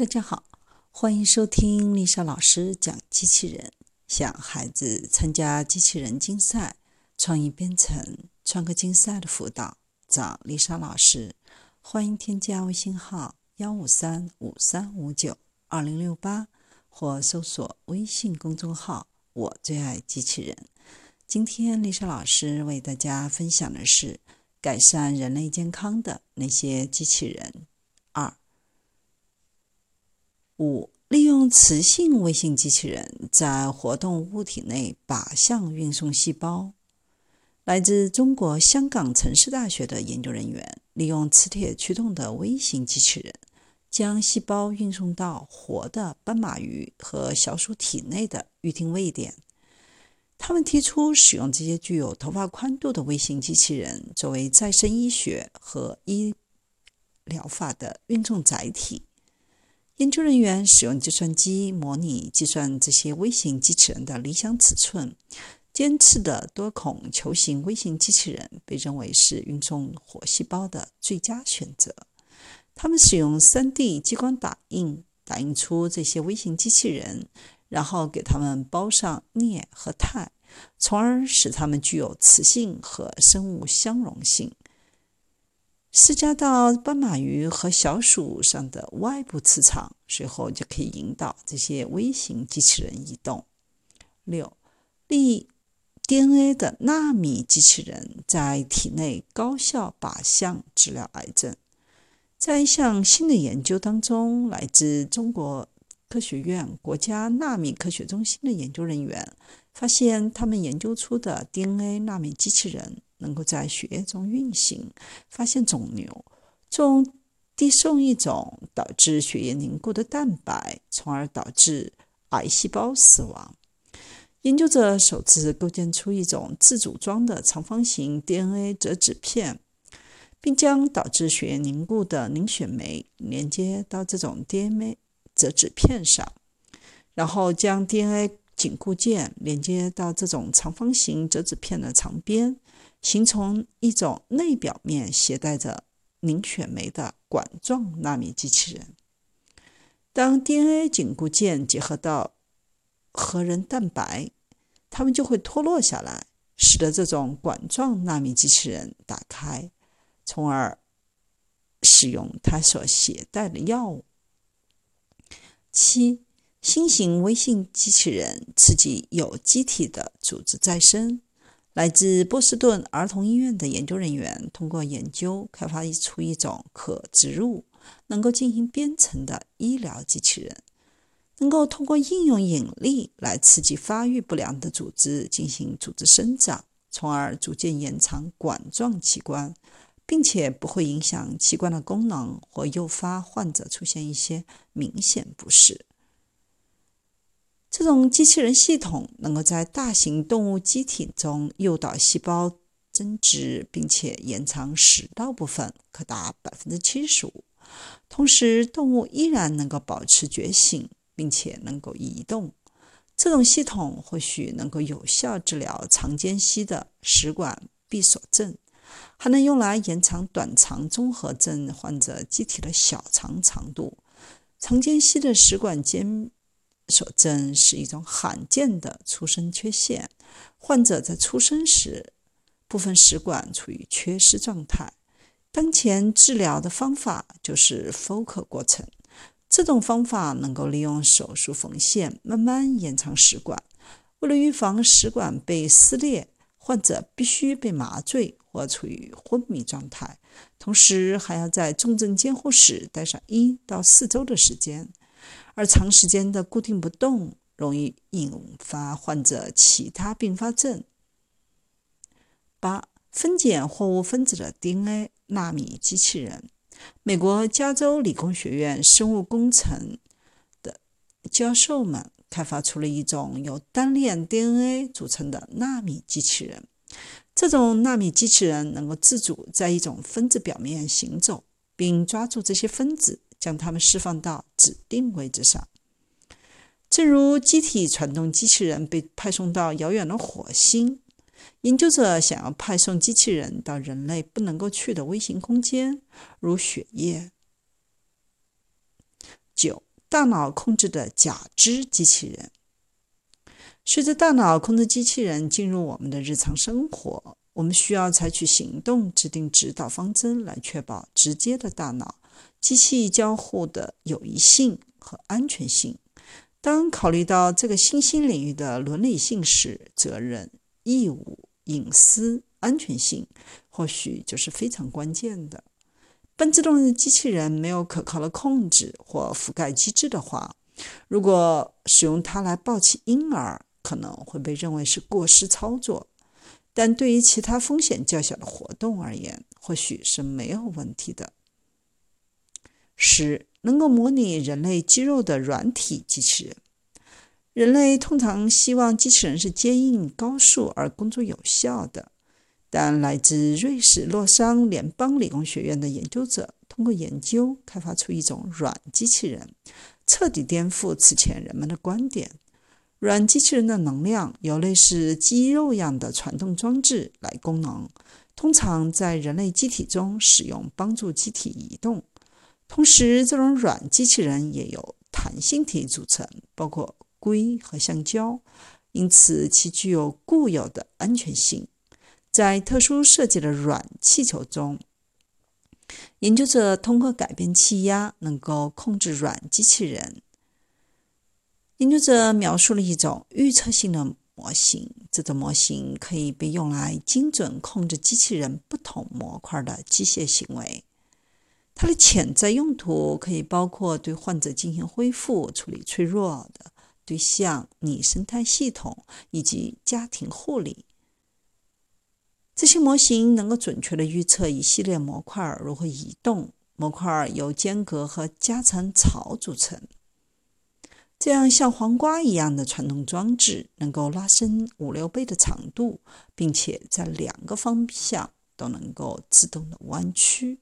大家好，欢迎收听丽莎老师讲机器人。想孩子参加机器人竞赛、创意编程、创客竞赛的辅导，找丽莎老师。欢迎添加微信号幺五三五三五九二零六八，或搜索微信公众号“我最爱机器人”。今天丽莎老师为大家分享的是改善人类健康的那些机器人。二五。利用磁性微型机器人在活动物体内靶向运送细胞。来自中国香港城市大学的研究人员利用磁铁驱动的微型机器人，将细胞运送到活的斑马鱼和小鼠体内的预定位点。他们提出使用这些具有头发宽度的微型机器人作为再生医学和医疗法的运送载体。研究人员使用计算机模拟计算这些微型机器人的理想尺寸。尖刺的多孔球形微型机器人被认为是运送活细胞的最佳选择。他们使用 3D 激光打印打印出这些微型机器人，然后给它们包上镍和钛，从而使它们具有磁性和生物相容性。施加到斑马鱼和小鼠上的外部磁场，随后就可以引导这些微型机器人移动。六，利 DNA 的纳米机器人在体内高效靶向治疗癌症。在一项新的研究当中，来自中国科学院国家纳米科学中心的研究人员发现，他们研究出的 DNA 纳米机器人。能够在血液中运行，发现肿瘤，中递送一种导致血液凝固的蛋白，从而导致癌细胞死亡。研究者首次构建出一种自组装的长方形 DNA 折纸片，并将导致血液凝固的凝血酶连接到这种 DNA 折纸片上，然后将 DNA 紧固件连接到这种长方形折纸片的长边。形成一种内表面携带着凝血酶的管状纳米机器人。当 DNA 紧固件结合到核仁蛋白，它们就会脱落下来，使得这种管状纳米机器人打开，从而使用它所携带的药物。七，新型微型机器人刺激有机体的组织再生。来自波士顿儿童医院的研究人员通过研究开发出一种可植入、能够进行编程的医疗机器人，能够通过应用引力来刺激发育不良的组织进行组织生长，从而逐渐延长管状器官，并且不会影响器官的功能或诱发患者出现一些明显不适。这种机器人系统能够在大型动物机体中诱导细胞增殖，并且延长食道部分，可达百分之七十五。同时，动物依然能够保持觉醒，并且能够移动。这种系统或许能够有效治疗肠间隙的食管闭锁症，还能用来延长短肠综合症患者机体的小肠长度。肠间隙的食管间。手症是一种罕见的出生缺陷，患者在出生时部分食管处于缺失状态。当前治疗的方法就是 Focal 过程，这种方法能够利用手术缝线慢慢延长食管。为了预防食管被撕裂，患者必须被麻醉或处于昏迷状态，同时还要在重症监护室待上一到四周的时间。而长时间的固定不动，容易引发患者其他并发症。八、分解货物分子的 DNA 纳米机器人。美国加州理工学院生物工程的教授们开发出了一种由单链 DNA 组成的纳米机器人。这种纳米机器人能够自主在一种分子表面行走，并抓住这些分子。将它们释放到指定位置上，正如机体传动机器人被派送到遥远的火星。研究者想要派送机器人到人类不能够去的微型空间，如血液。九、大脑控制的假肢机器人。随着大脑控制机器人进入我们的日常生活，我们需要采取行动，制定指导方针，来确保直接的大脑机器交互的有益性和安全性。当考虑到这个新兴领域的伦理性时，责任、义务、隐私、安全性，或许就是非常关键的。半自动机器人没有可靠的控制或覆盖机制的话，如果使用它来抱起婴儿，可能会被认为是过失操作。但对于其他风险较小的活动而言，或许是没有问题的。十。能够模拟人类肌肉的软体机器人。人类通常希望机器人是坚硬、高速而工作有效的。但来自瑞士洛桑联邦理工学院的研究者通过研究开发出一种软机器人，彻底颠覆此前人们的观点。软机器人的能量由类似肌肉样的传动装置来供能，通常在人类机体中使用，帮助机体移动。同时，这种软机器人也由弹性体组成，包括硅和橡胶，因此其具有固有的安全性。在特殊设计的软气球中，研究者通过改变气压，能够控制软机器人。研究者描述了一种预测性的模型，这种模型可以被用来精准控制机器人不同模块的机械行为。它的潜在用途可以包括对患者进行恢复、处理脆弱的对象、拟生态系统以及家庭护理。这些模型能够准确地预测一系列模块如何移动。模块由间隔和夹层槽组成。这样像黄瓜一样的传动装置能够拉伸五六倍的长度，并且在两个方向都能够自动的弯曲。